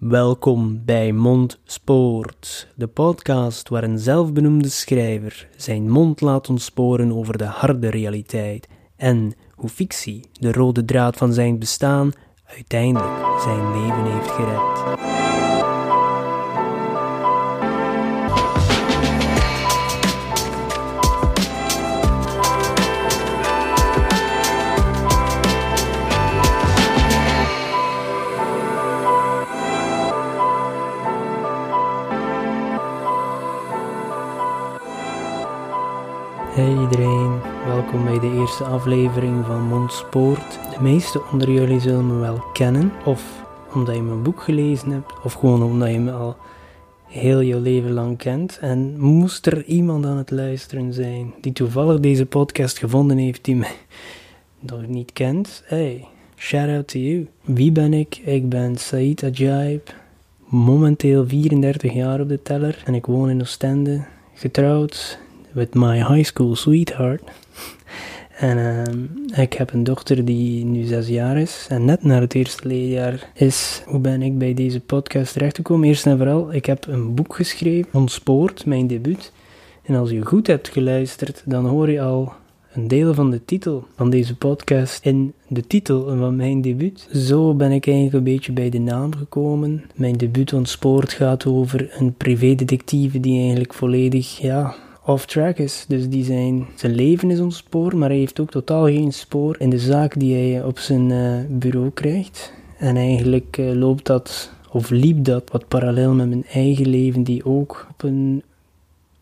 Welkom bij Mondspoort, de podcast waar een zelfbenoemde schrijver zijn mond laat ontsporen over de harde realiteit en hoe fictie, de rode draad van zijn bestaan, uiteindelijk zijn leven heeft gered. Eerste aflevering van Mondspoort. De meesten onder jullie zullen me wel kennen, of omdat je mijn boek gelezen hebt, of gewoon omdat je me al heel je leven lang kent. En moest er iemand aan het luisteren zijn die toevallig deze podcast gevonden heeft die mij nog niet kent, hey, shout out to you. Wie ben ik? Ik ben Said Ajaib, momenteel 34 jaar op de teller en ik woon in Oostende, getrouwd with my high school sweetheart. En uh, ik heb een dochter die nu zes jaar is en net naar het eerste leerjaar is. Hoe ben ik bij deze podcast terechtgekomen? Eerst en vooral, ik heb een boek geschreven, Ontspoord, mijn debuut. En als je goed hebt geluisterd, dan hoor je al een deel van de titel van deze podcast in de titel van mijn debuut. Zo ben ik eigenlijk een beetje bij de naam gekomen. Mijn debuut Ontspoord gaat over een privédetectieve die eigenlijk volledig, ja off-track is. Dus die zijn, zijn leven is ons spoor, maar hij heeft ook totaal geen spoor in de zaak die hij op zijn uh, bureau krijgt. En eigenlijk uh, loopt dat, of liep dat, wat parallel met mijn eigen leven, die ook op een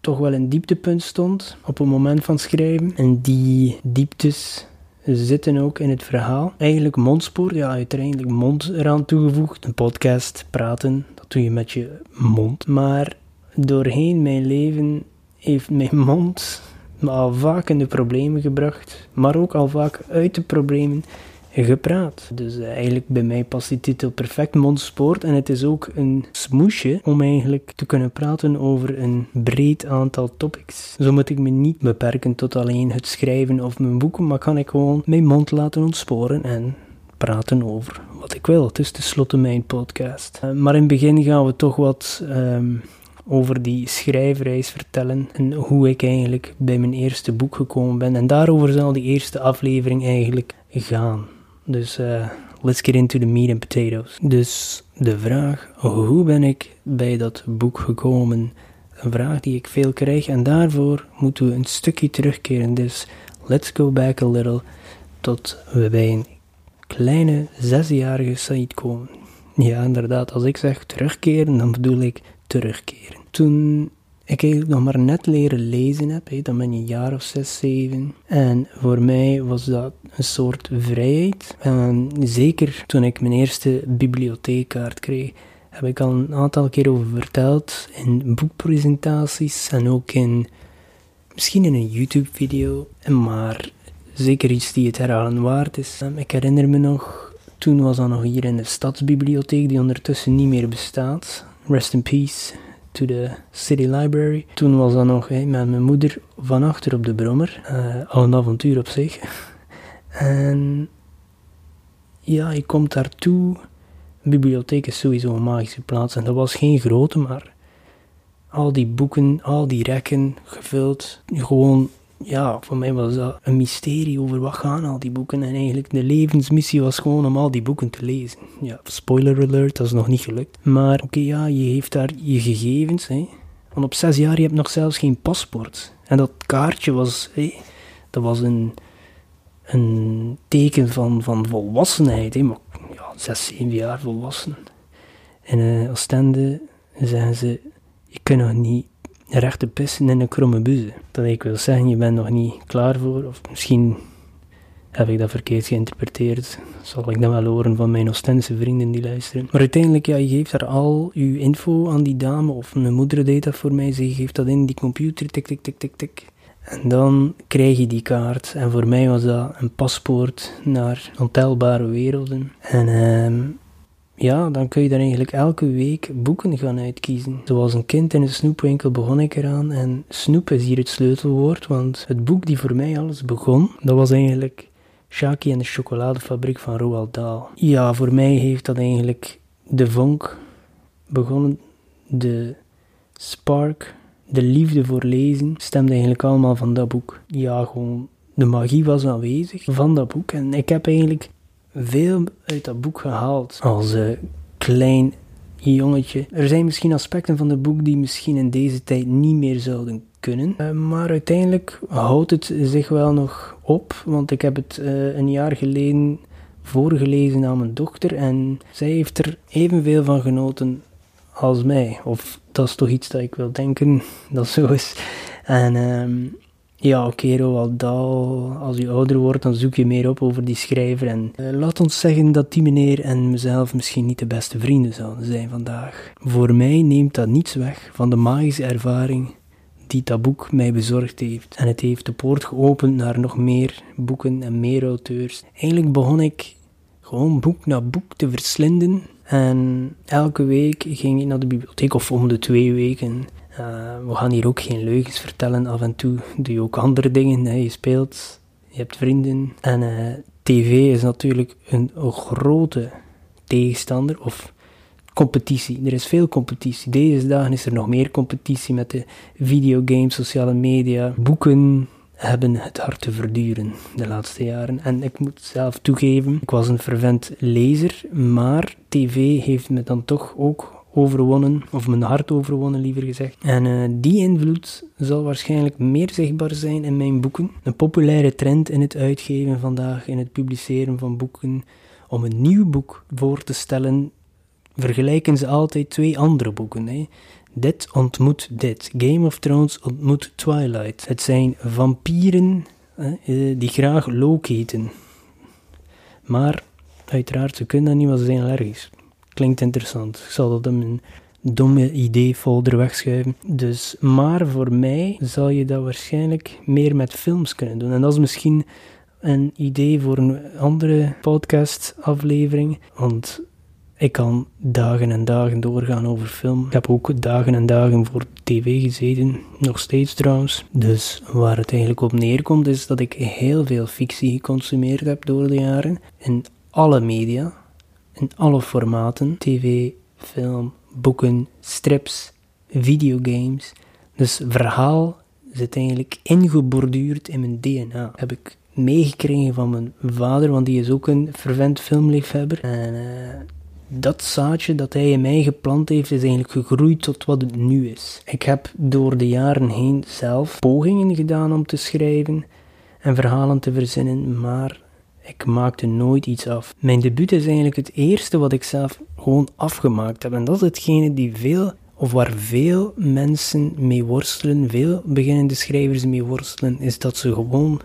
toch wel een dieptepunt stond op een moment van schrijven. En die dieptes zitten ook in het verhaal. Eigenlijk mondspoor, ja, uiteindelijk mond eraan toegevoegd. Een podcast, praten, dat doe je met je mond. Maar doorheen mijn leven heeft mijn mond me al vaak in de problemen gebracht, maar ook al vaak uit de problemen gepraat. Dus uh, eigenlijk bij mij past die titel perfect mondspoort en het is ook een smoesje om eigenlijk te kunnen praten over een breed aantal topics. Zo moet ik me niet beperken tot alleen het schrijven of mijn boeken, maar kan ik gewoon mijn mond laten ontsporen en praten over wat ik wil. Het is tenslotte mijn podcast. Uh, maar in het begin gaan we toch wat um, over die schrijfreis vertellen en hoe ik eigenlijk bij mijn eerste boek gekomen ben. En daarover zal die eerste aflevering eigenlijk gaan. Dus uh, let's get into the meat and potatoes. Dus de vraag, hoe ben ik bij dat boek gekomen? Een vraag die ik veel krijg en daarvoor moeten we een stukje terugkeren. Dus let's go back a little tot we bij een kleine zesjarige Said komen. Ja, inderdaad, als ik zeg terugkeren, dan bedoel ik terugkeren toen ik eigenlijk nog maar net leren lezen heb, dan ben je een jaar of zes, zeven. En voor mij was dat een soort vrijheid. En zeker toen ik mijn eerste bibliotheekkaart kreeg, heb ik al een aantal keer over verteld in boekpresentaties en ook in misschien in een YouTube-video. Maar zeker iets die het herhalen waard is. Ik herinner me nog, toen was dat nog hier in de stadsbibliotheek, die ondertussen niet meer bestaat. Rest in peace to the City Library. Toen was dat nog met mijn moeder van achter op de brommer. Uh, al een avontuur op zich. en ja, je komt daartoe. De bibliotheek is sowieso een magische plaats. En dat was geen grote, maar al die boeken, al die rekken gevuld. Gewoon ja, voor mij was dat een mysterie over wat gaan al die boeken. En eigenlijk de levensmissie was gewoon om al die boeken te lezen. Ja, spoiler alert, dat is nog niet gelukt. Maar oké, ja, je heeft daar je gegevens. Hè. Want op zes jaar, je hebt nog zelfs geen paspoort. En dat kaartje was, hè, dat was een, een teken van, van volwassenheid. Hè. Maar ja, zes, zeven jaar volwassen. En uh, Oostende zeggen ze, je kunt nog niet rechte pissen in een kromme buze. Dat ik wil zeggen, je bent nog niet klaar voor, of misschien heb ik dat verkeerd geïnterpreteerd. Zal ik dan wel horen van mijn Oostense vrienden die luisteren. Maar uiteindelijk, ja, je geeft daar al je info aan die dame, of mijn moeder deed dat voor mij. Ze geeft dat in die computer, tik, tik, tik, tik, tik. En dan krijg je die kaart. En voor mij was dat een paspoort naar ontelbare werelden. En ehm ja, dan kun je daar eigenlijk elke week boeken gaan uitkiezen. Zoals een kind in een snoepwinkel begon ik eraan en snoep is hier het sleutelwoord, want het boek die voor mij alles begon, dat was eigenlijk Shaki en de chocoladefabriek van Roald Dahl. Ja, voor mij heeft dat eigenlijk de vonk begonnen. De spark, de liefde voor lezen, stemde eigenlijk allemaal van dat boek. Ja, gewoon de magie was aanwezig van dat boek. En ik heb eigenlijk veel uit dat boek gehaald als uh, klein jongetje. Er zijn misschien aspecten van het boek die misschien in deze tijd niet meer zouden kunnen. Uh, maar uiteindelijk houdt het zich wel nog op. Want ik heb het uh, een jaar geleden voorgelezen aan mijn dochter. En zij heeft er evenveel van genoten als mij. Of dat is toch iets dat ik wil denken dat zo is. En um, ja, oké, Roald Dahl, als je ouder wordt, dan zoek je meer op over die schrijver. En uh, laat ons zeggen dat die meneer en mezelf misschien niet de beste vrienden zouden zijn vandaag. Voor mij neemt dat niets weg van de magische ervaring die dat boek mij bezorgd heeft. En het heeft de poort geopend naar nog meer boeken en meer auteurs. Eigenlijk begon ik gewoon boek na boek te verslinden. En elke week ging ik naar de bibliotheek, of om de twee weken. Uh, we gaan hier ook geen leugens vertellen. Af en toe doe je ook andere dingen. Hè. Je speelt, je hebt vrienden. En uh, tv is natuurlijk een, een, grote tegenstander. Of competitie. Er is veel competitie. Deze dagen is er nog meer competitie met de videogames, sociale media, boeken hebben het hard te verduren de laatste jaren. En ik moet zelf toegeven, ik was een fervent lezer, maar tv heeft me dan toch ook overwonnen, of mijn hart overwonnen liever gezegd. En uh, die invloed zal waarschijnlijk meer zichtbaar zijn in mijn boeken. Een populaire trend in het uitgeven vandaag, in het publiceren van boeken, om een nieuw boek voor te stellen, vergelijken ze altijd twee andere boeken. Hè. Dit ontmoet dit. Game of Thrones ontmoet Twilight. Het zijn vampieren hè, eh, die graag loketen. Maar uiteraard, ze kunnen dat niet, want ze zijn allergisch klinkt interessant. Ik zal dat in mijn domme idee-folder wegschuiven. Dus, maar voor mij zal je dat waarschijnlijk meer met films kunnen doen. En dat is misschien een idee voor een andere podcast-aflevering. Want ik kan dagen en dagen doorgaan over film. Ik heb ook dagen en dagen voor tv gezeten, nog steeds trouwens. Dus waar het eigenlijk op neerkomt is dat ik heel veel fictie geconsumeerd heb door de jaren. In alle media in alle formaten: tv, film, boeken, strips, videogames. Dus verhaal zit eigenlijk ingeborduurd in mijn DNA. Heb ik meegekregen van mijn vader, want die is ook een fervent filmliefhebber. En uh, dat zaadje dat hij in mij geplant heeft, is eigenlijk gegroeid tot wat het nu is. Ik heb door de jaren heen zelf pogingen gedaan om te schrijven en verhalen te verzinnen, maar ik maakte nooit iets af. Mijn debuut is eigenlijk het eerste wat ik zelf gewoon afgemaakt heb. En dat is hetgene die veel, of waar veel mensen mee worstelen, veel beginnende schrijvers mee worstelen, is dat ze gewoon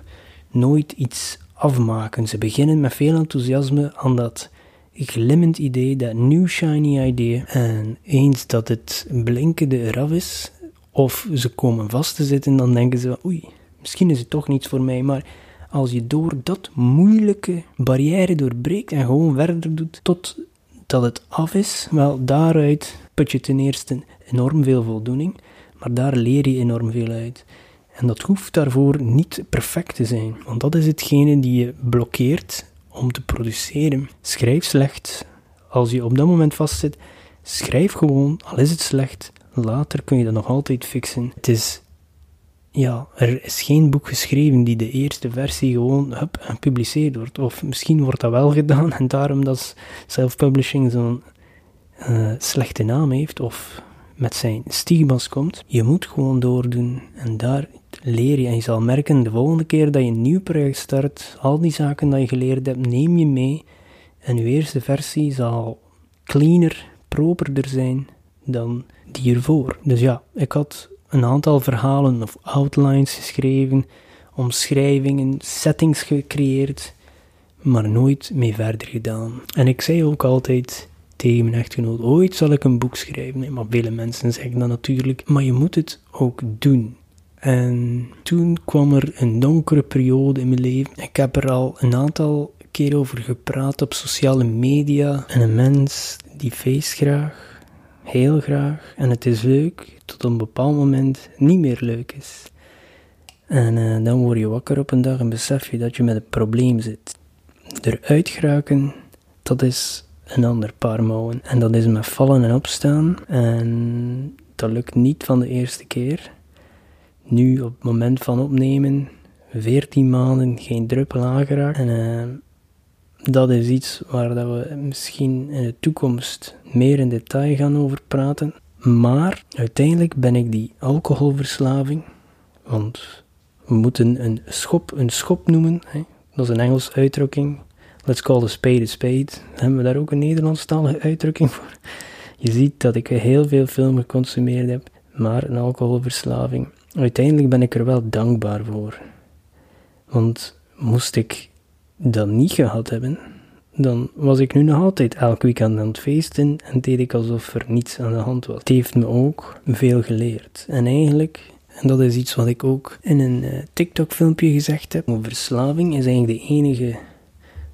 nooit iets afmaken. Ze beginnen met veel enthousiasme aan dat glimmend idee, dat new shiny idee. En eens dat het blinkende eraf is, of ze komen vast te zitten, dan denken ze, oei, misschien is het toch niets voor mij, maar als je door dat moeilijke barrière doorbreekt en gewoon verder doet tot dat het af is, wel daaruit put je ten eerste enorm veel voldoening, maar daar leer je enorm veel uit. En dat hoeft daarvoor niet perfect te zijn, want dat is hetgene die je blokkeert om te produceren. Schrijf slecht. Als je op dat moment vastzit, schrijf gewoon, al is het slecht. Later kun je dat nog altijd fixen. Het is ja, er is geen boek geschreven die de eerste versie gewoon hup, gepubliceerd wordt. Of misschien wordt dat wel gedaan en daarom dat self-publishing zo'n uh, slechte naam heeft of met zijn stigma's komt. Je moet gewoon doordoen en daar leer je. En je zal merken de volgende keer dat je een nieuw project start, al die zaken dat je geleerd hebt, neem je mee. En je eerste versie zal cleaner, properder zijn dan die ervoor. Dus ja, ik had een aantal verhalen of outlines geschreven, omschrijvingen, settings gecreëerd, maar nooit mee verder gedaan. En ik zei ook altijd tegen mijn echtgenoot, ooit zal ik een boek schrijven. Maar vele mensen zeggen dat natuurlijk, maar je moet het ook doen. En toen kwam er een donkere periode in mijn leven. Ik heb er al een aantal keer over gepraat op sociale media. En een mens die feest graag, heel graag en het is leuk, tot een bepaald moment niet meer leuk is. En uh, dan word je wakker op een dag en besef je dat je met een probleem zit. Eruit geraken, dat is een ander paar mouwen. En dat is met vallen en opstaan. En dat lukt niet van de eerste keer. Nu, op het moment van opnemen, 14 maanden geen druppel aangeraakt. En uh, dat is iets waar dat we misschien in de toekomst meer in detail gaan over praten. Maar uiteindelijk ben ik die alcoholverslaving, want we moeten een schop een schop noemen, hè? dat is een Engels uitdrukking. Let's call a spade a spade. Hebben we daar ook een Nederlandstalige uitdrukking voor? Je ziet dat ik heel veel film geconsumeerd heb, maar een alcoholverslaving. Uiteindelijk ben ik er wel dankbaar voor. Want moest ik dat niet gehad hebben, dan was ik nu nog altijd elk weekend aan het feesten en deed ik alsof er niets aan de hand was. Het heeft me ook veel geleerd. En eigenlijk, en dat is iets wat ik ook in een uh, TikTok-filmpje gezegd heb, verslaving is eigenlijk de enige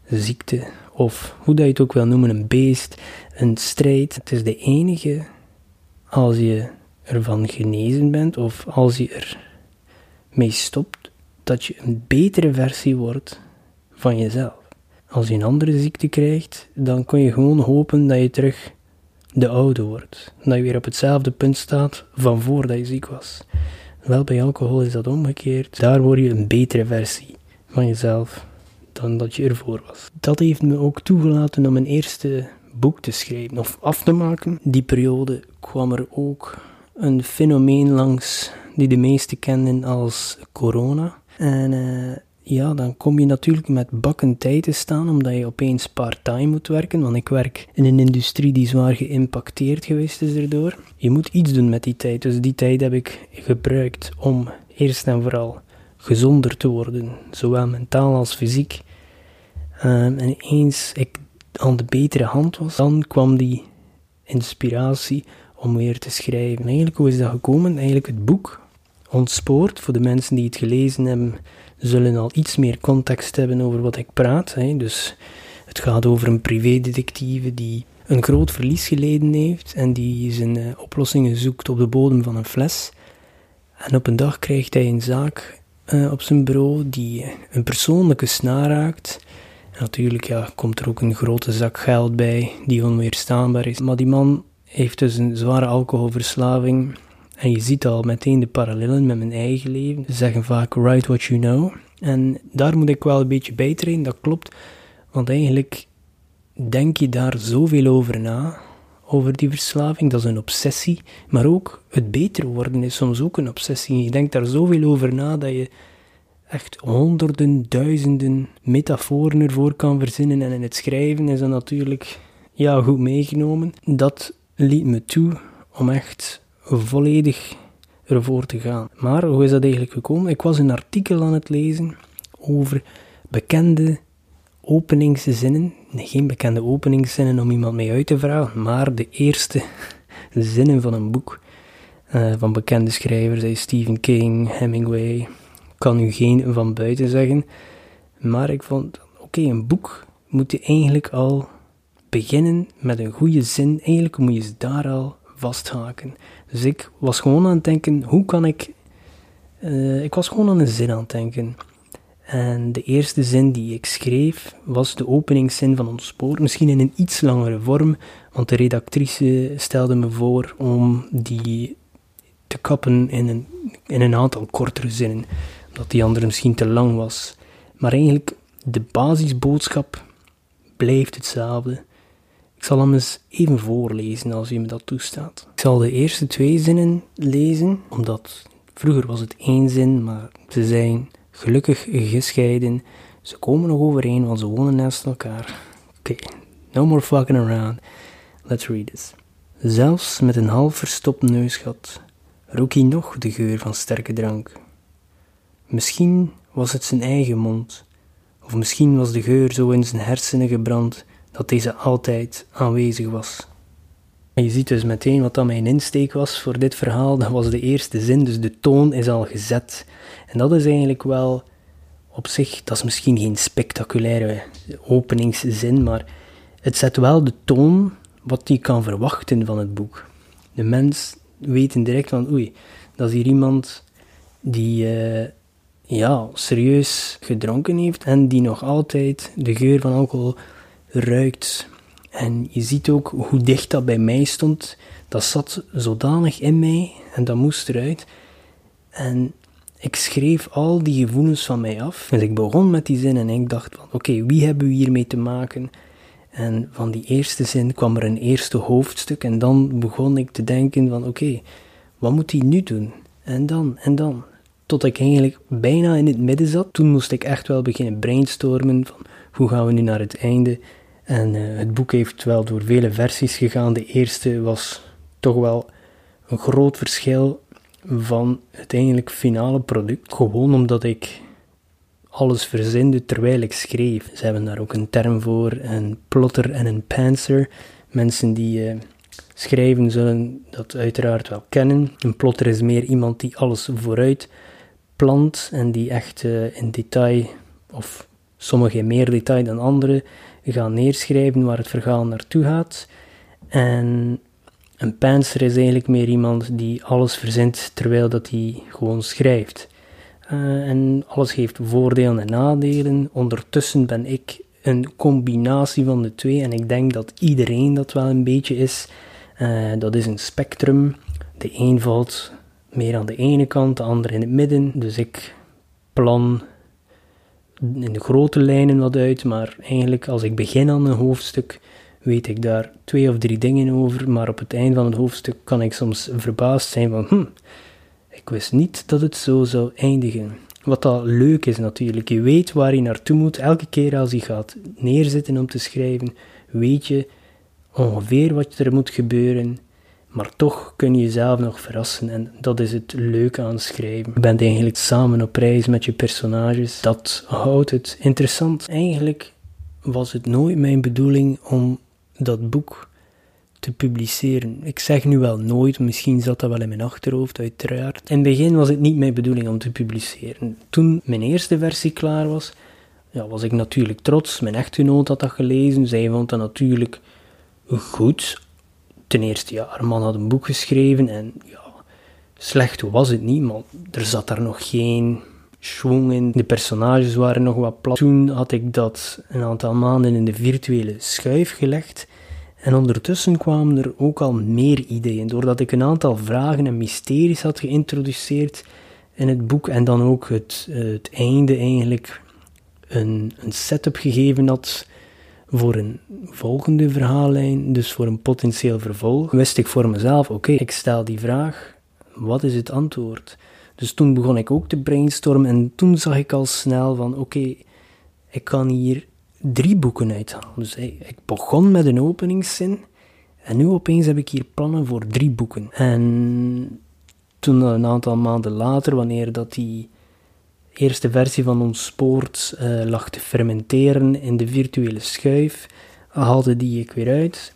ziekte, of hoe dat je het ook wil noemen, een beest, een strijd. Het is de enige, als je ervan genezen bent, of als je er mee stopt, dat je een betere versie wordt van jezelf. Als je een andere ziekte krijgt, dan kun je gewoon hopen dat je terug de oude wordt. Dat je weer op hetzelfde punt staat van voordat je ziek was. Wel, bij alcohol is dat omgekeerd. Daar word je een betere versie van jezelf dan dat je ervoor was. Dat heeft me ook toegelaten om mijn eerste boek te schrijven of af te maken. Die periode kwam er ook een fenomeen langs die de meesten kenden als corona. En uh, ja, dan kom je natuurlijk met bakken tijd te staan, omdat je opeens part-time moet werken. Want ik werk in een industrie die zwaar geïmpacteerd geweest is erdoor. Je moet iets doen met die tijd. Dus die tijd heb ik gebruikt om eerst en vooral gezonder te worden, zowel mentaal als fysiek. Um, en eens ik aan de betere hand was, dan kwam die inspiratie om weer te schrijven. Eigenlijk, hoe is dat gekomen? Eigenlijk het boek Ontspoord, voor de mensen die het gelezen hebben, zullen al iets meer context hebben over wat ik praat. Hè. Dus het gaat over een privédetectieve die een groot verlies geleden heeft en die zijn uh, oplossingen zoekt op de bodem van een fles. En op een dag krijgt hij een zaak uh, op zijn bureau die een persoonlijke snaar raakt. Natuurlijk ja, komt er ook een grote zak geld bij die onweerstaanbaar is. Maar die man heeft dus een zware alcoholverslaving en je ziet al meteen de parallellen met mijn eigen leven. Ze zeggen vaak write what you know. En daar moet ik wel een beetje bij trainen, dat klopt. Want eigenlijk denk je daar zoveel over na, over die verslaving. Dat is een obsessie. Maar ook het beter worden is soms ook een obsessie. Je denkt daar zoveel over na dat je echt honderden, duizenden metaforen ervoor kan verzinnen. En in het schrijven is dat natuurlijk ja, goed meegenomen. Dat liet me toe om echt volledig ervoor te gaan. Maar hoe is dat eigenlijk gekomen? Ik was een artikel aan het lezen over bekende openingszinnen. Geen bekende openingszinnen om iemand mee uit te vragen, maar de eerste zinnen van een boek uh, van bekende schrijvers, zoals Stephen King, Hemingway. Kan u geen van buiten zeggen. Maar ik vond, oké, een boek moet je eigenlijk al beginnen met een goede zin. Eigenlijk moet je daar al vasthaken. Dus ik was gewoon aan het denken, hoe kan ik... Uh, ik was gewoon aan een zin aan het denken. En de eerste zin die ik schreef was de openingszin van ons spoor. Misschien in een iets langere vorm, want de redactrice stelde me voor om die te kappen in een, in een aantal kortere zinnen, omdat die andere misschien te lang was. Maar eigenlijk, de basisboodschap blijft hetzelfde. Ik zal hem eens even voorlezen als u me dat toestaat. Ik zal de eerste twee zinnen lezen, omdat vroeger was het één zin, maar ze zijn gelukkig gescheiden. Ze komen nog overeen, want ze wonen naast elkaar. Oké, no more fucking around. Let's read this. Zelfs met een half verstopt neusgat rook hij nog de geur van sterke drank. Misschien was het zijn eigen mond, of misschien was de geur zo in zijn hersenen gebrand dat deze altijd aanwezig was. En je ziet dus meteen wat dan mijn insteek was voor dit verhaal. Dat was de eerste zin, dus de toon is al gezet. En dat is eigenlijk wel op zich, dat is misschien geen spectaculaire openingszin, maar het zet wel de toon wat je kan verwachten van het boek. De mens weet direct van, oei, dat is hier iemand die uh, ja, serieus gedronken heeft en die nog altijd de geur van alcohol ruikt En je ziet ook hoe dicht dat bij mij stond. Dat zat zodanig in mij en dat moest eruit. En ik schreef al die gevoelens van mij af. Dus ik begon met die zin en ik dacht van, oké, wie hebben we hiermee te maken? En van die eerste zin kwam er een eerste hoofdstuk en dan begon ik te denken van, oké, wat moet hij nu doen? En dan, en dan. Tot ik eigenlijk bijna in het midden zat. Toen moest ik echt wel beginnen brainstormen van, hoe gaan we nu naar het einde? En uh, het boek heeft wel door vele versies gegaan. De eerste was toch wel een groot verschil van het eigenlijk finale product. Gewoon omdat ik alles verzinde terwijl ik schreef. Ze hebben daar ook een term voor, een plotter en een pantser. Mensen die uh, schrijven zullen dat uiteraard wel kennen. Een plotter is meer iemand die alles vooruit plant en die echt uh, in detail, of sommigen meer detail dan anderen, gaan neerschrijven waar het verhaal naartoe gaat. En een pantser is eigenlijk meer iemand die alles verzint terwijl dat hij gewoon schrijft. Uh, en alles heeft voordelen en nadelen. Ondertussen ben ik een combinatie van de twee en ik denk dat iedereen dat wel een beetje is. Uh, dat is een spectrum. De een valt meer aan de ene kant, de ander in het midden. Dus ik plan in de grote lijnen wat uit, maar eigenlijk als ik begin aan een hoofdstuk, weet ik daar twee of drie dingen over, maar op het einde van het hoofdstuk kan ik soms verbaasd zijn van, hm, ik wist niet dat het zo zou eindigen. Wat dat leuk is natuurlijk, je weet waar je naartoe moet. Elke keer als je gaat neerzitten om te schrijven, weet je ongeveer wat er moet gebeuren. Maar toch kun je jezelf nog verrassen en dat is het leuke aan schrijven. Je bent eigenlijk samen op reis met je personages. Dat houdt het interessant. Eigenlijk was het nooit mijn bedoeling om dat boek te publiceren. Ik zeg nu wel nooit, misschien zat dat wel in mijn achterhoofd, uiteraard. In het begin was het niet mijn bedoeling om te publiceren. Toen mijn eerste versie klaar was, ja, was ik natuurlijk trots. Mijn echtgenoot had dat gelezen, zij vond dat natuurlijk goed. Ten eerste, ja, haar man had een boek geschreven en ja, slecht was het niet, maar er zat daar nog geen schwung in. De personages waren nog wat plat. Toen had ik dat een aantal maanden in de virtuele schuif gelegd. En ondertussen kwamen er ook al meer ideeën, doordat ik een aantal vragen en mysteries had geïntroduceerd in het boek en dan ook het, het einde eigenlijk een, een setup gegeven had voor een volgende verhaallijn, dus voor een potentieel vervolg, wist ik voor mezelf, oké, ik stel die vraag, wat is het antwoord? Dus toen begon ik ook te brainstormen en toen zag ik al snel van, oké, ik kan hier drie boeken uithalen. Dus ik begon met een openingszin en nu opeens heb ik hier plannen voor drie boeken. En toen een aantal maanden later, wanneer dat die eerste versie van ons spoort uh, lag te fermenteren in de virtuele schuif, haalde die ik weer uit.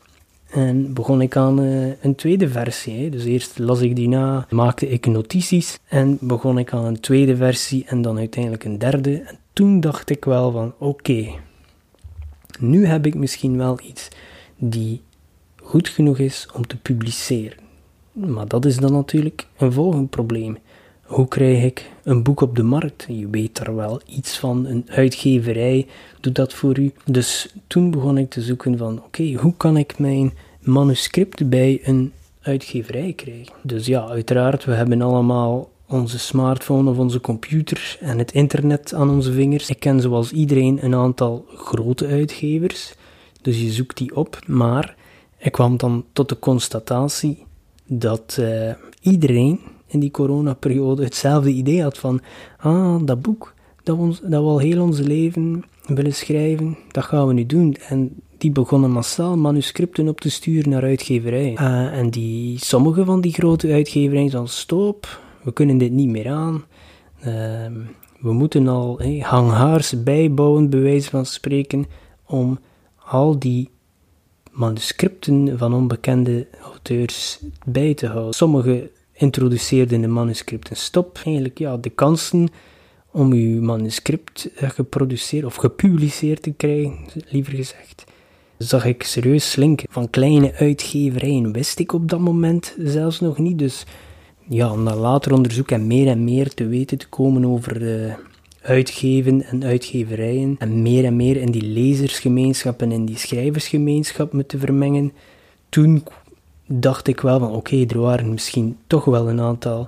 En begon ik aan uh, een tweede versie. Hè. Dus eerst las ik die na, maakte ik notities en begon ik aan een tweede versie en dan uiteindelijk een derde. En toen dacht ik wel van oké, nu heb ik misschien wel iets die goed genoeg is om te publiceren. Maar dat is dan natuurlijk een volgend probleem. Hoe krijg ik een boek op de markt? Je weet er wel iets van, een uitgeverij doet dat voor u. Dus toen begon ik te zoeken van, oké, hoe kan ik mijn manuscript bij een uitgeverij krijgen? Dus ja, uiteraard, we hebben allemaal onze smartphone of onze computer en het internet aan onze vingers. Ik ken zoals iedereen een aantal grote uitgevers, dus je zoekt die op. Maar ik kwam dan tot de constatatie dat uh, iedereen in die coronaperiode hetzelfde idee had van, ah, dat boek dat we, ons, dat we al heel ons leven willen schrijven, dat gaan we nu doen. En die begonnen massaal manuscripten op te sturen naar uitgeverijen. Uh, en die, sommige van die grote uitgeverijen zeiden, stop, we kunnen dit niet meer aan. Uh, we moeten al hey, hanghaars bijbouwen, bij wijze van spreken, om al die manuscripten van onbekende auteurs bij te houden. Sommige introduceerde in de manuscripten stop. Eigenlijk ja, de kansen om uw manuscript eh, geproduceerd of gepubliceerd te krijgen, liever gezegd, zag ik serieus slinken. Van kleine uitgeverijen wist ik op dat moment zelfs nog niet. Dus ja, na later onderzoek en meer en meer te weten te komen over uh, uitgeven en uitgeverijen en meer en meer in die lezersgemeenschap en in die schrijversgemeenschap moeten vermengen, toen dacht ik wel van oké, er waren misschien toch wel een aantal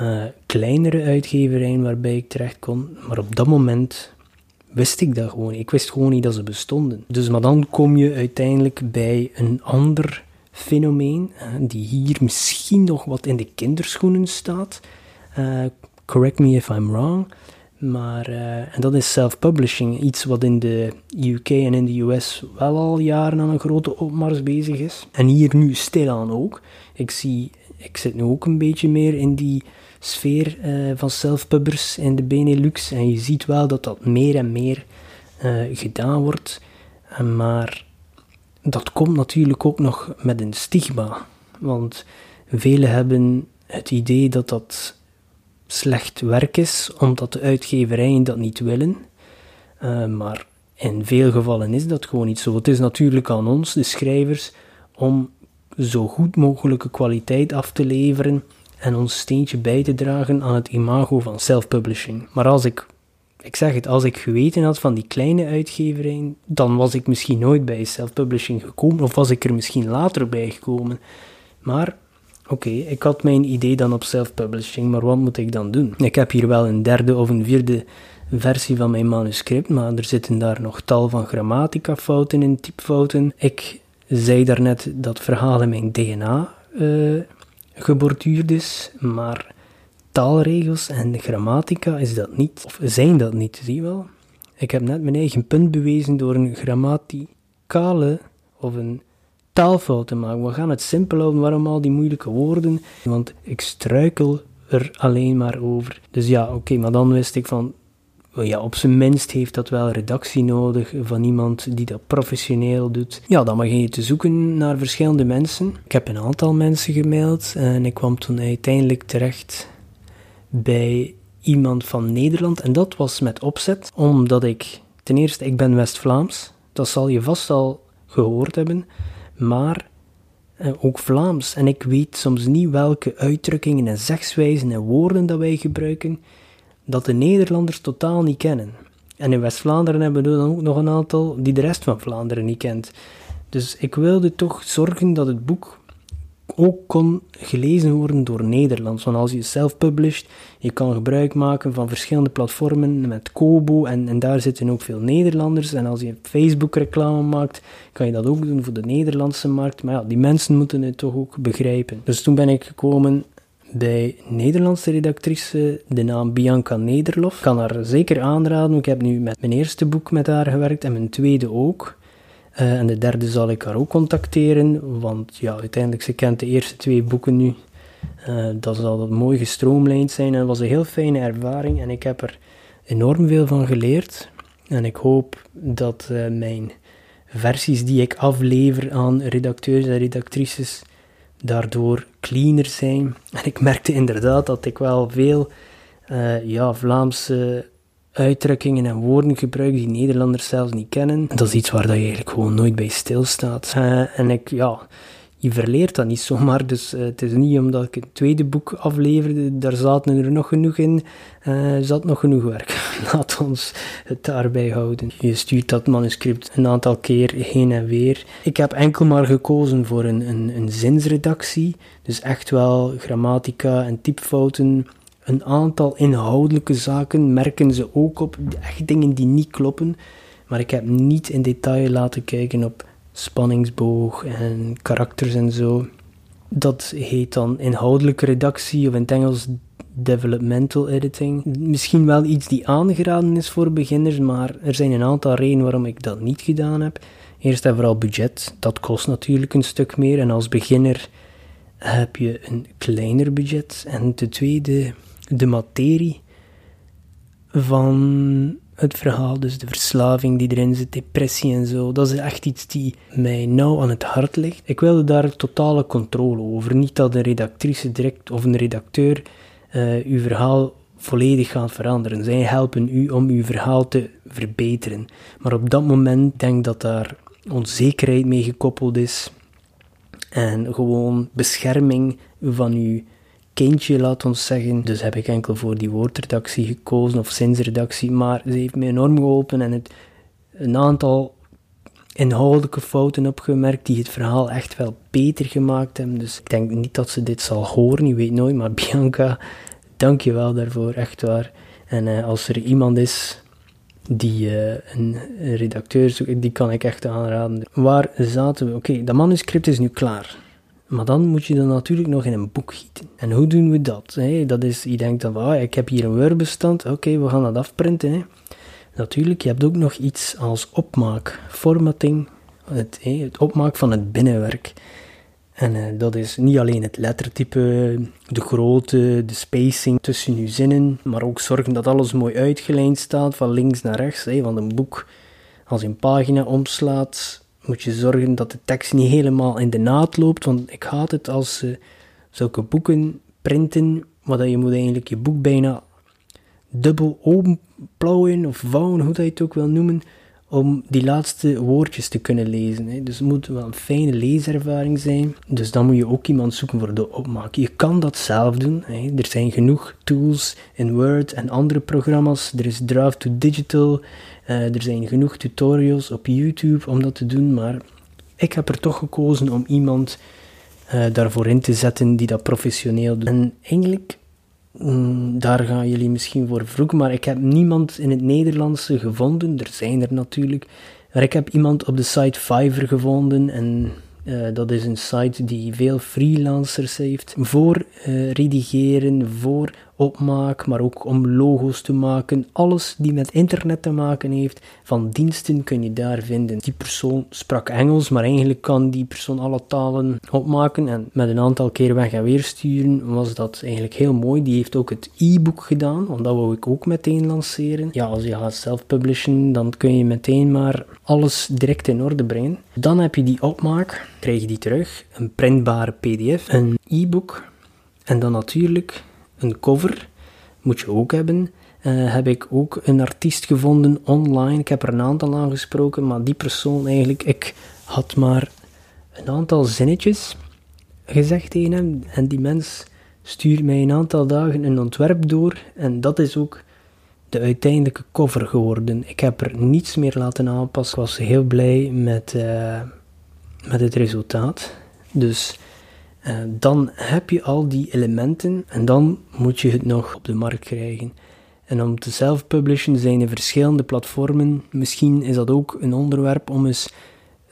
uh, kleinere uitgeverijen waarbij ik terecht kon, maar op dat moment wist ik dat gewoon. Ik wist gewoon niet dat ze bestonden. Dus maar dan kom je uiteindelijk bij een ander fenomeen, uh, die hier misschien nog wat in de kinderschoenen staat. Uh, correct me if I'm wrong. Maar, uh, en dat is self-publishing, iets wat in de UK en in de US wel al jaren aan een grote opmars bezig is. En hier nu stilaan ook. Ik zie, ik zit nu ook een beetje meer in die sfeer uh, van self-pubbers in de Benelux. En je ziet wel dat dat meer en meer uh, gedaan wordt. maar dat komt natuurlijk ook nog met een stigma. Want velen hebben het idee dat dat slecht werk is, omdat de uitgeverijen dat niet willen. Uh, maar in veel gevallen is dat gewoon niet zo. Het is natuurlijk aan ons, de schrijvers, om zo goed mogelijke kwaliteit af te leveren en ons steentje bij te dragen aan het imago van self-publishing. Maar als ik, ik zeg het, als ik geweten had van die kleine uitgeverijen, dan was ik misschien nooit bij self-publishing gekomen, of was ik er misschien later bij gekomen. Maar Oké, ik had mijn idee dan op self-publishing, maar wat moet ik dan doen? Ik heb hier wel een derde of een vierde versie van mijn manuscript, maar er zitten daar nog tal van grammatica-fouten en typfouten. Ik zei daarnet dat verhaal in mijn DNA uh, geborduurd is, maar taalregels en grammatica is dat niet, of zijn dat niet, zie je wel? Ik heb net mijn eigen punt bewezen door een grammaticale of een taalfouten maken. We gaan het simpel houden. Waarom al die moeilijke woorden? Want ik struikel er alleen maar over. Dus ja, oké, maar dan wist ik van. Ja, op zijn minst heeft dat wel redactie nodig van iemand die dat professioneel doet. Ja, dan mag je te zoeken naar verschillende mensen. Ik heb een aantal mensen gemaild en ik kwam toen uiteindelijk terecht bij iemand van Nederland. En dat was met opzet, omdat ik, ten eerste, ik ben West-Vlaams. Dat zal je vast al gehoord hebben maar eh, ook Vlaams. En ik weet soms niet welke uitdrukkingen en zegswijzen en woorden dat wij gebruiken, dat de Nederlanders totaal niet kennen. En in West-Vlaanderen hebben we dan ook nog een aantal die de rest van Vlaanderen niet kent. Dus ik wilde toch zorgen dat het boek ook kon gelezen worden door Nederlands. Want als je self-published, je kan gebruik maken van verschillende platformen met Kobo en, en daar zitten ook veel Nederlanders. En als je Facebook reclame maakt, kan je dat ook doen voor de Nederlandse markt. Maar ja, die mensen moeten het toch ook begrijpen. Dus toen ben ik gekomen bij Nederlandse redactrice, de naam Bianca Nederlof. Ik kan haar zeker aanraden. Ik heb nu met mijn eerste boek met haar gewerkt en mijn tweede ook. Uh, en de derde zal ik haar ook contacteren, want ja, uiteindelijk, ze kent de eerste twee boeken nu. Uh, dat zal mooi gestroomlijnd zijn en was een heel fijne ervaring en ik heb er enorm veel van geleerd. En ik hoop dat uh, mijn versies die ik aflever aan redacteurs en redactrices daardoor cleaner zijn. En ik merkte inderdaad dat ik wel veel ja, Vlaamse uitdrukkingen en woorden gebruikt die Nederlanders zelfs niet kennen. Dat is iets waar dat je eigenlijk gewoon nooit bij stilstaat. Uh, en ik, ja, je verleert dat niet zomaar. Dus uh, het is niet omdat ik een tweede boek afleverde, daar zaten er nog genoeg in, uh, zat nog genoeg werk. Laat ons het daarbij houden. Je stuurt dat manuscript een aantal keer heen en weer. Ik heb enkel maar gekozen voor een, een, een zinsredactie. Dus echt wel grammatica en typfouten een aantal inhoudelijke zaken merken ze ook op, echt dingen die niet kloppen. Maar ik heb niet in detail laten kijken op spanningsboog en karakters en zo. Dat heet dan inhoudelijke redactie of in het Engels developmental editing. Misschien wel iets die aangeraden is voor beginners, maar er zijn een aantal redenen waarom ik dat niet gedaan heb. Eerst en vooral budget, dat kost natuurlijk een stuk meer en als beginner heb je een kleiner budget. En ten tweede, de materie van het verhaal, dus de verslaving die erin zit, depressie en zo, dat is echt iets die mij nauw aan het hart ligt. Ik wilde daar totale controle over. Niet dat een redactrice direct of een redacteur uh, uw verhaal volledig gaat veranderen. Zij helpen u om uw verhaal te verbeteren. Maar op dat moment denk ik dat daar onzekerheid mee gekoppeld is en gewoon bescherming van uw kindje, laat ons zeggen. Dus heb ik enkel voor die woordredactie gekozen of zinsredactie. Maar ze heeft me enorm geholpen en het, een aantal inhoudelijke fouten opgemerkt die het verhaal echt wel beter gemaakt hebben. Dus ik denk niet dat ze dit zal horen, je weet nooit. Maar Bianca, dank je wel daarvoor, echt waar. En uh, als er iemand is die uh, een, redacteur zoekt, die kan ik echt aanraden. Waar zaten we? Oké, dat manuscript is nu klaar. Maar dan moet je dat natuurlijk nog in een boek gieten. En hoe doen we dat? Hè? Dat is, je denkt dan, ah, ik heb hier een Word-bestand, oké, we gaan dat afprinten. Hè? Natuurlijk, je hebt ook nog iets als opmaak, formatting, het, hè, het opmaak van het binnenwerk. En uh, dat is niet alleen het lettertype, de grootte, de spacing tussen je zinnen, maar ook zorgen dat alles mooi uitgelijnd staat, van links naar rechts. Hè, want een boek, als je een pagina omslaat, moet je zorgen dat de tekst niet helemaal in de naad loopt. Want ik haat het als zulke boeken printen, waar je moet eigenlijk je boek bijna dubbel openplauwen of vouwen, hoe dat je het ook wil noemen, om die laatste woordjes te kunnen lezen. Hè. Dus het moet wel een fijne leeservaring zijn. Dus dan moet je ook iemand zoeken voor de opmaak. Je kan dat zelf doen. Hè. Er zijn genoeg tools in Word en andere programma's. Er is Draft to Digital. Uh, er zijn genoeg tutorials op YouTube om dat te doen. Maar ik heb er toch gekozen om iemand uh, daarvoor in te zetten die dat professioneel doet. En eigenlijk Mm, daar gaan jullie misschien voor vroeg, maar ik heb niemand in het Nederlandse gevonden. Er zijn er natuurlijk. Maar ik heb iemand op de site Fiverr gevonden en uh, dat is een site die veel freelancers heeft voor uh, redigeren, voor opmaak, maar ook om logo's te maken. Alles die met internet te maken heeft, van diensten kun je daar vinden. Die persoon sprak Engels, maar eigenlijk kan die persoon alle talen opmaken. En met een aantal keer weg en weer sturen was dat eigenlijk heel mooi. Die heeft ook het e-book gedaan, want dat ik ook meteen lanceren. Ja, als je gaat self-publishen, dan kun je meteen maar alles direct in orde brengen. Dan heb je die opmaak, krijg je die terug, een printbare pdf, een e-book en dan natuurlijk een cover moet je ook hebben. Uh, heb ik ook een artiest gevonden online. Ik heb er een aantal aangesproken, maar die persoon eigenlijk, ik had maar een aantal zinnetjes gezegd tegen hem. En die mens stuurt mij een aantal dagen een ontwerp door. En dat is ook de uiteindelijke cover geworden. Ik heb er niets meer laten aanpassen. Ik was heel blij met, uh, met het resultaat. Dus dan heb je al die elementen en dan moet je het nog op de markt krijgen. En om te self-publishen zijn er verschillende platformen. Misschien is dat ook een onderwerp om eens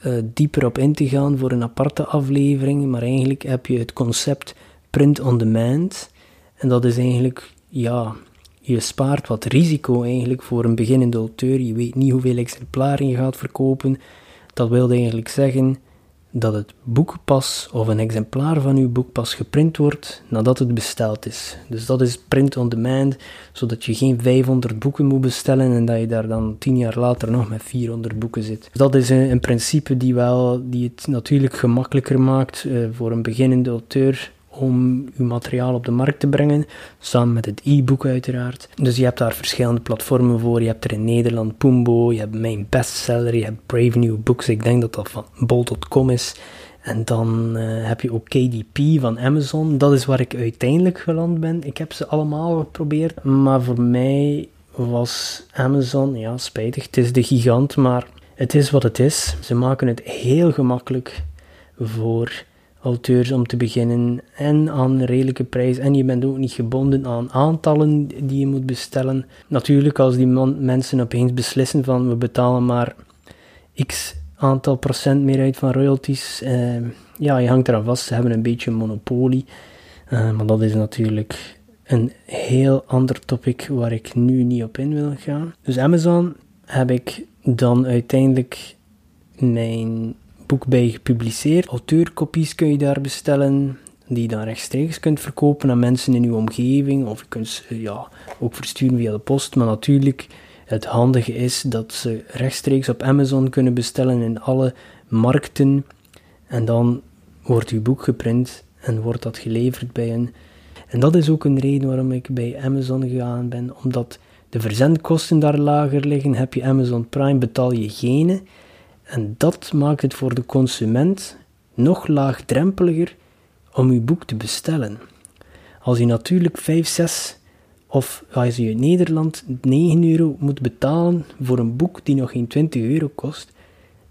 uh, dieper op in te gaan voor een aparte aflevering. Maar eigenlijk heb je het concept print on demand. En dat is eigenlijk, ja, je spaart wat risico eigenlijk voor een beginnende auteur. Je weet niet hoeveel exemplaren je gaat verkopen. Dat wil eigenlijk zeggen dat het boek pas, of een exemplaar van uw boek pas geprint wordt nadat het besteld is. Dus dat is print on demand, zodat je geen 500 boeken moet bestellen en dat je daar dan 10 jaar later nog met 400 boeken zit. dat is een, principe die, wel, die het natuurlijk gemakkelijker maakt uh, voor een beginnende auteur om uw materiaal op de markt te brengen, samen met het e-book uiteraard. Dus je hebt daar verschillende platformen voor. Je hebt er in Nederland Pumbo, je hebt mijn bestseller, je hebt Brave New Books, ik denk dat dat van bol.com is. En dan uh, heb je ook KDP van Amazon. Dat is waar ik uiteindelijk geland ben. Ik heb ze allemaal geprobeerd, maar voor mij was Amazon, ja, spijtig, het is de gigant, maar het is wat het is. Ze maken het heel gemakkelijk voor auteurs om te beginnen en aan een redelijke prijs. En je bent ook niet gebonden aan aantallen die je moet bestellen. Natuurlijk, als die mensen opeens beslissen van we betalen maar x aantal procent meer uit van royalties, eh, ja, je hangt eraan vast. Ze hebben een beetje monopolie. Uh, maar dat is natuurlijk een heel ander topic waar ik nu niet op in wil gaan. Dus Amazon heb ik dan uiteindelijk mijn boek bij gepubliceerd. Auteurkopies kun je daar bestellen, die je dan rechtstreeks kunt verkopen aan mensen in uw omgeving. Of je kunt ze ja, ook versturen via de post. Maar natuurlijk, het handige is dat ze rechtstreeks op Amazon kunnen bestellen in alle markten. En dan wordt uw boek geprint en wordt dat geleverd bij hen. En dat is ook een reden waarom ik bij Amazon gegaan ben, omdat de verzendkosten daar lager liggen. Heb je Amazon Prime, betaal je geen. En dat maakt het voor de consument nog laagdrempeliger om uw boek te bestellen. Als je natuurlijk 5, 6 of als je in Nederland 9 euro moet betalen voor een boek die nog geen 20 euro kost,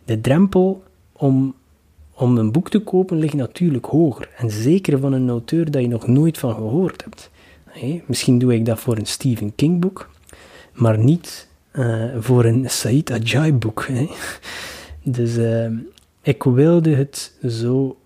de drempel om, om een boek te kopen ligt natuurlijk hoger. En zeker van een auteur dat je nog nooit van gehoord hebt. misschien doe ik dat voor een Stephen King boek, maar niet uh, voor een Said Ajay boek. Dus uh, ik wilde het zo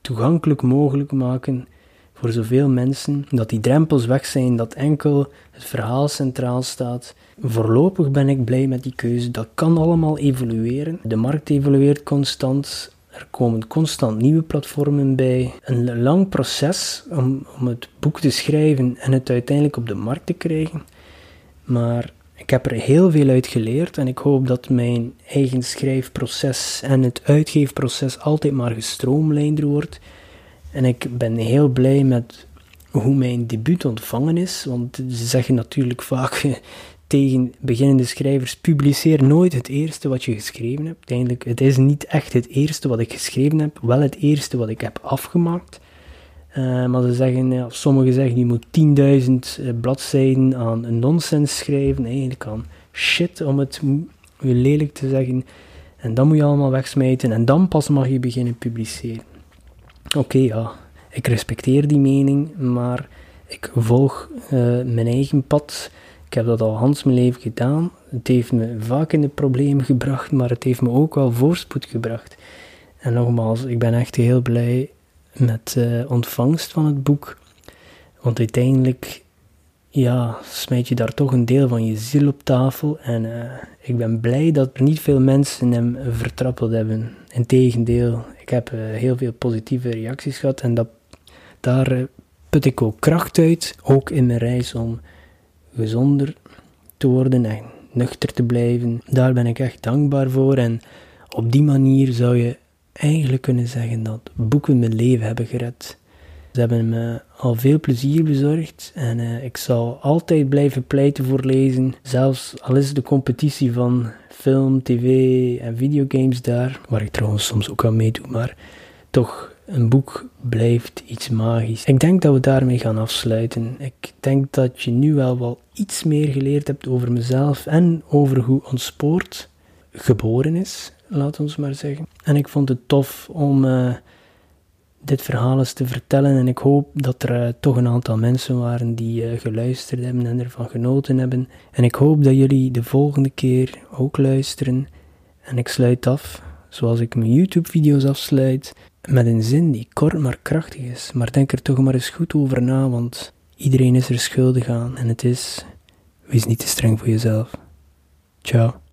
toegankelijk mogelijk maken voor zoveel mensen, dat die drempels weg zijn, dat enkel het verhaal centraal staat. Voorlopig ben ik blij met die keuze. Dat kan allemaal evolueren. De markt evolueert constant. Er komen constant nieuwe platformen bij. Een lang proces om, om het boek te schrijven en het uiteindelijk op de markt te krijgen. Maar ik heb er heel veel uit geleerd en ik hoop dat mijn eigen schrijfproces en het uitgeefproces altijd maar gestroomlijnder wordt. En ik ben heel blij met hoe mijn debuut ontvangen is, want ze zeggen natuurlijk vaak tegen beginnende schrijvers, publiceer nooit het eerste wat je geschreven hebt. Uiteindelijk, het is niet echt het eerste wat ik geschreven heb, wel het eerste wat ik heb afgemaakt. Uh, maar ze zeggen, sommigen zeggen, je moet 10.000 uh, bladzijden aan nonsens schrijven, eigenlijk aan shit, om het lelijk te zeggen. En dan moet je allemaal wegsmijten en dan pas mag je beginnen publiceren. Oké, ja, ik respecteer die mening, maar ik volg uh, mijn eigen pad. Ik heb dat al hans mijn leven gedaan. Het heeft me vaak in de problemen gebracht, maar het heeft me ook wel voorspoed gebracht. En nogmaals, ik ben echt heel blij met de uh, ontvangst van het boek. Want uiteindelijk, ja, smijt je daar toch een deel van je ziel op tafel. En uh, ik ben blij dat er niet veel mensen hem vertrappeld hebben. Integendeel, ik heb uh, heel veel positieve reacties gehad en dat, daar put ik ook kracht uit, ook in mijn reis om gezonder te worden en nuchter te blijven. Daar ben ik echt dankbaar voor en op die manier zou je eigenlijk kunnen zeggen dat boeken mijn leven hebben gered. Ze hebben me al veel plezier bezorgd en uh, ik zal altijd blijven pleiten voor lezen. Zelfs al is de competitie van film, tv en videogames daar, waar ik trouwens soms ook aan meedoe, maar toch, een boek blijft iets magisch. Ik denk dat we daarmee gaan afsluiten. Ik denk dat je nu wel wel iets meer geleerd hebt over mezelf en over hoe ons sport geboren is, laat ons maar zeggen. En ik vond het tof om uh, dit verhaal eens te vertellen en ik hoop dat er uh, toch een aantal mensen waren die uh, geluisterd hebben en ervan genoten hebben. En ik hoop dat jullie de volgende keer ook luisteren. En ik sluit af, zoals ik mijn YouTube-video's afsluit, met een zin die kort maar krachtig is. Maar denk er toch maar eens goed over na, want iedereen is er schuldig aan en het is: wees niet te streng voor jezelf. Ciao.